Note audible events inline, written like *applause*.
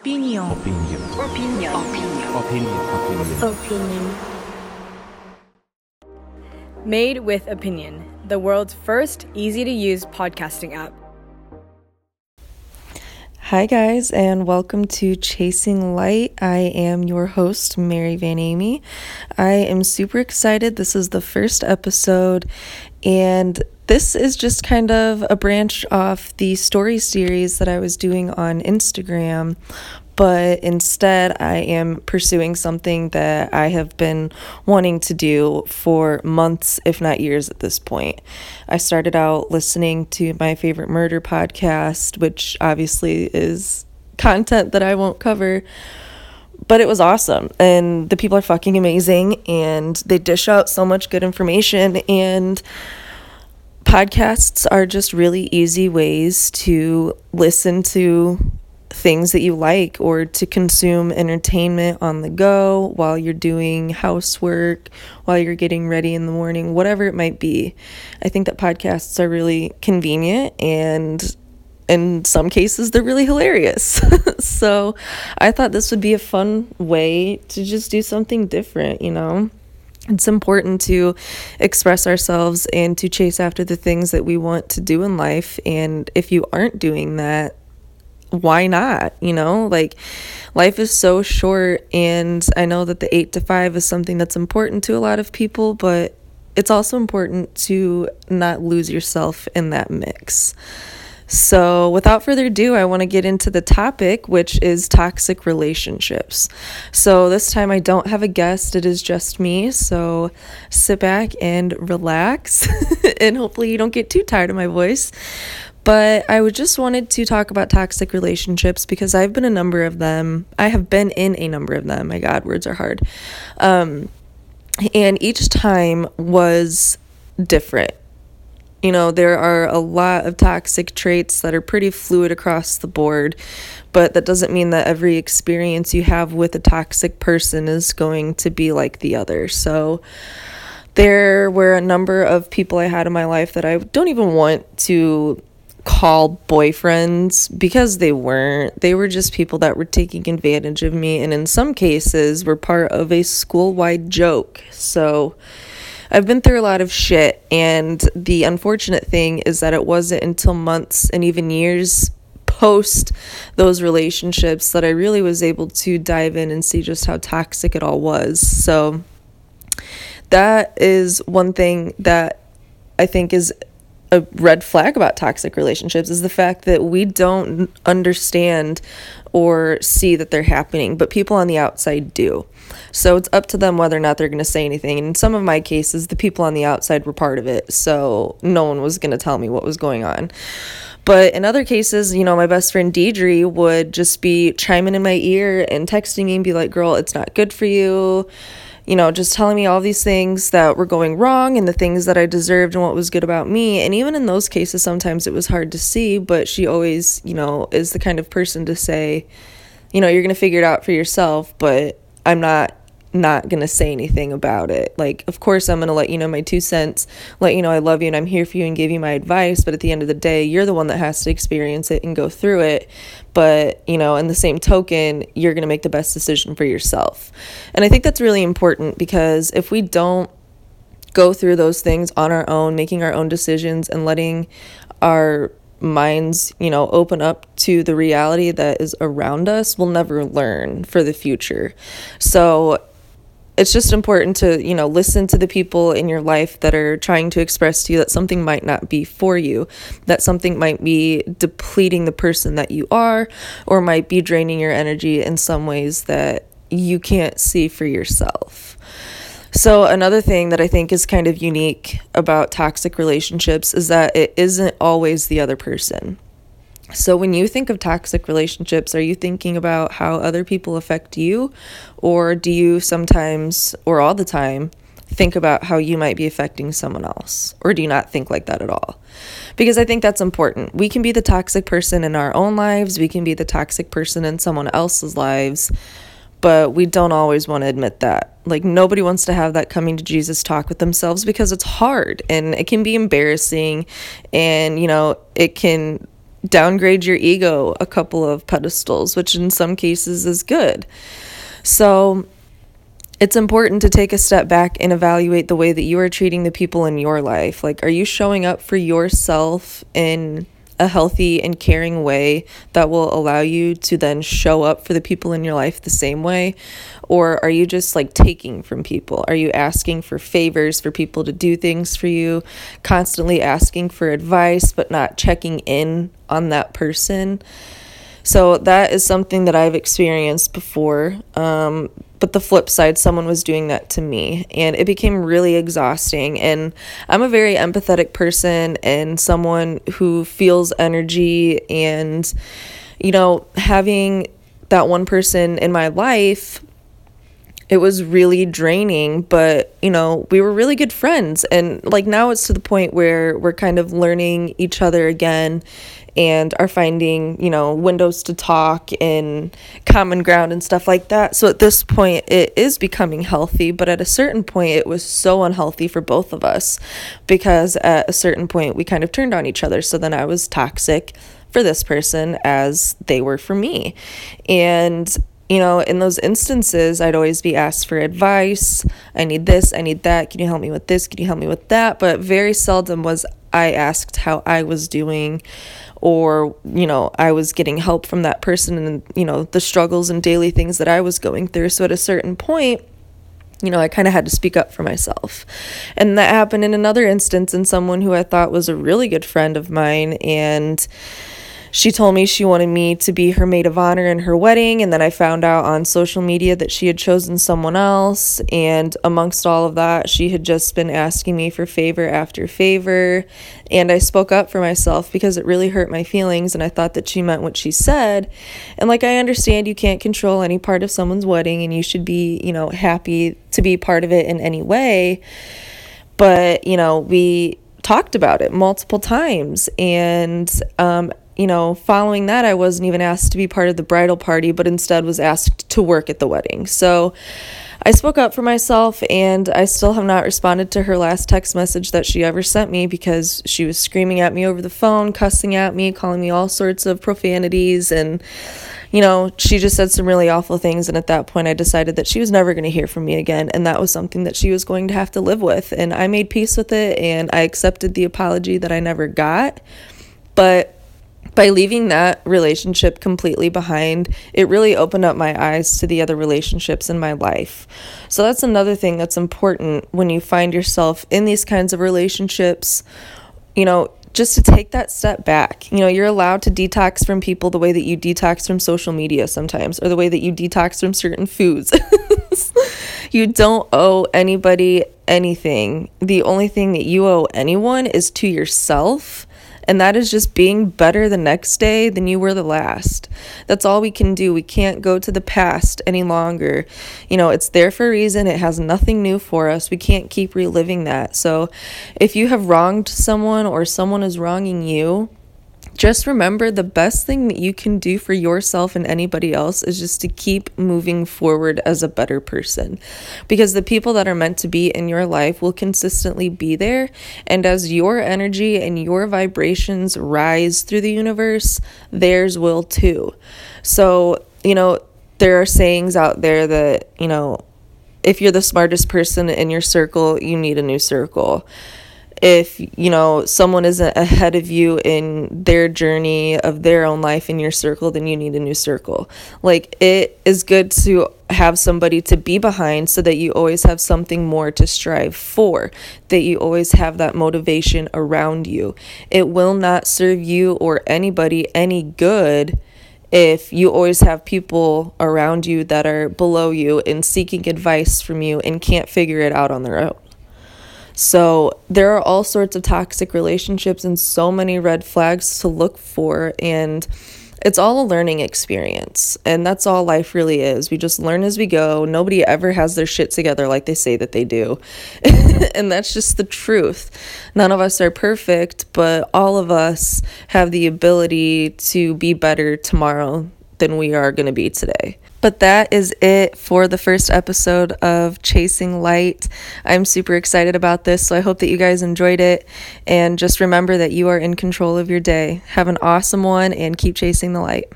Opinion. Opinion. Opinion. Opinion. Opinion. Opinion. Made with Opinion, the world's first easy to use podcasting app. Hi, guys, and welcome to Chasing Light. I am your host, Mary Van Amy. I am super excited. This is the first episode, and this is just kind of a branch off the story series that I was doing on Instagram. But instead, I am pursuing something that I have been wanting to do for months, if not years at this point. I started out listening to my favorite murder podcast, which obviously is content that I won't cover but it was awesome and the people are fucking amazing and they dish out so much good information and podcasts are just really easy ways to listen to things that you like or to consume entertainment on the go while you're doing housework, while you're getting ready in the morning, whatever it might be. I think that podcasts are really convenient and in some cases they're really hilarious. *laughs* so, I thought this would be a fun way to just do something different, you know it's important to express ourselves and to chase after the things that we want to do in life. And if you aren't doing that, why not? You know, like life is so short. And I know that the eight to five is something that's important to a lot of people, but it's also important to not lose yourself in that mix. So, without further ado, I want to get into the topic, which is toxic relationships. So, this time I don't have a guest, it is just me. So, sit back and relax, *laughs* and hopefully, you don't get too tired of my voice. But I would just wanted to talk about toxic relationships because I've been a number of them. I have been in a number of them. My God, words are hard. Um, and each time was different you know, there are a lot of toxic traits that are pretty fluid across the board, but that doesn't mean that every experience you have with a toxic person is going to be like the other. So, there were a number of people I had in my life that I don't even want to call boyfriends because they weren't. They were just people that were taking advantage of me, and in some cases, were part of a school wide joke. So, I've been through a lot of shit, and the unfortunate thing is that it wasn't until months and even years post those relationships that I really was able to dive in and see just how toxic it all was. So, that is one thing that I think is a red flag about toxic relationships is the fact that we don't understand or see that they're happening, but people on the outside do. So it's up to them whether or not they're going to say anything. And in some of my cases, the people on the outside were part of it, so no one was going to tell me what was going on. But in other cases, you know, my best friend Deidre would just be chiming in my ear and texting me and be like, girl, it's not good for you you know, just telling me all these things that were going wrong and the things that I deserved and what was good about me. And even in those cases, sometimes it was hard to see, but she always, you know, is the kind of person to say, you know, you're going to figure it out for yourself, but I'm not not going to say anything about it. Like, of course, I'm going to let you know my two cents, let you know I love you and I'm here for you and give you my advice. But at the end of the day, you're the one that has to experience it and go through it. But, you know, in the same token, you're going to make the best decision for yourself. And I think that's really important because if we don't go through those things on our own, making our own decisions and letting our minds, you know, open up to the reality that is around us, we'll never learn for the future. So it's just important to you know listen to the people in your life that are trying to express to you that something might not be for you that something might be depleting the person that you are or might be draining your energy in some ways that you can't see for yourself. So another thing that i think is kind of unique about toxic relationships is that it isn't always the other person so, when you think of toxic relationships, are you thinking about how other people affect you? Or do you sometimes, or all the time, think about how you might be affecting someone else? Or do you not think like that at all? Because I think that's important. We can be the toxic person in our own lives, we can be the toxic person in someone else's lives, but we don't always want to admit that. Like, nobody wants to have that coming to Jesus talk with themselves because it's hard and it can be embarrassing and, you know, it can downgrade your ego a couple of pedestals, which in some cases is good. So it's important to take a step back and evaluate the way that you are treating the people in your life. Like, are you showing up for yourself in a healthy and caring way that will allow you to then show up for the people in your life the same way? Or are you just like taking from people? Are you asking for favors for people to do things for you, constantly asking for advice, but not checking in on that person? So that is something that I've experienced before. Um, but the flip side, someone was doing that to me, and it became really exhausting. And I'm a very empathetic person and someone who feels energy, and you know, having that one person in my life it was really draining but you know we were really good friends and like now it's to the point where we're kind of learning each other again and are finding, you know, windows to talk and common ground and stuff like that. So at this point, it is becoming healthy, but at a certain point, it was so unhealthy for both of us because at a certain point, we kind of turned on each other. So then I was toxic for this person as they were for me. And you know, in those instances, I'd always be asked for advice. I need this, I need that. Can you help me with this? Can you help me with that? But very seldom was I asked how I was doing or you know i was getting help from that person and you know the struggles and daily things that i was going through so at a certain point you know, I kind of had to speak up for myself. And that happened in another instance in someone who I thought was a really good friend of mine. And she told me she wanted me to be her maid of honor in her wedding. And then I found out on social media that she had chosen someone else. And amongst all of that, she had just been asking me for favor after favor. And I spoke up for myself because it really hurt my feelings. And I thought that she meant what she said. And like, I understand you can't control any part of someone's wedding and you should be, you know, happy to be part of it in any way. But, you know, we talked about it multiple times and um, you know, following that, I wasn't even asked to be part of the bridal party, but instead was asked to work at the wedding. So I spoke up for myself, and I still have not responded to her last text message that she ever sent me because she was screaming at me over the phone, cussing at me, calling me all sorts of profanities. And, you know, she just said some really awful things. And at that point, I decided that she was never going to hear from me again. And that was something that she was going to have to live with. And I made peace with it, and I accepted the apology that I never got. But by leaving that relationship completely behind, it really opened up my eyes to the other relationships in my life. So that's another thing that's important when you find yourself in these kinds of relationships. You know, just to take that step back. You know, you're allowed to detox from people the way that you detox from social media sometimes, or the way that you detox from certain foods. *laughs* you don't owe anybody anything. The only thing that you owe anyone is to yourself and that is just being better the next day than you were the last. That's all we can do. We can't go to the past any longer. You know, it's there for a reason. It has nothing new for us. We can't keep reliving that. So if you have wronged someone or someone is wronging you, just remember the best thing that you can do for yourself and anybody else is just to keep moving forward as a better person. Because the people that are meant to be in your life will consistently be there. And as your energy and your vibrations rise through the universe, theirs will too. So, you know, there are sayings out there that, you know, if you're the smartest person in your circle, you need a new circle if you know someone isn't ahead of you in their journey of their own life in your circle then you need a new circle. Like it is good to have somebody to be behind so that you always have something more to strive for that you always have that motivation around you. It will not serve you or anybody any good if you always have people around you that are below you and seeking advice from you and can't figure it out on their own so there are all sorts of toxic relationships and so many red flags to look for. And it's all a learning experience. And that's all life really is. We just learn as we go. Nobody ever has their shit together like they say that they do. *laughs* and that's just the truth. None of us are perfect, but all of us have the ability to be better tomorrow than we are going to be today. But that is it for the first episode of Chasing Light. I'm super excited about this, so I hope that you guys enjoyed it. And just remember that you are in control of your day. Have an awesome one and keep chasing the light.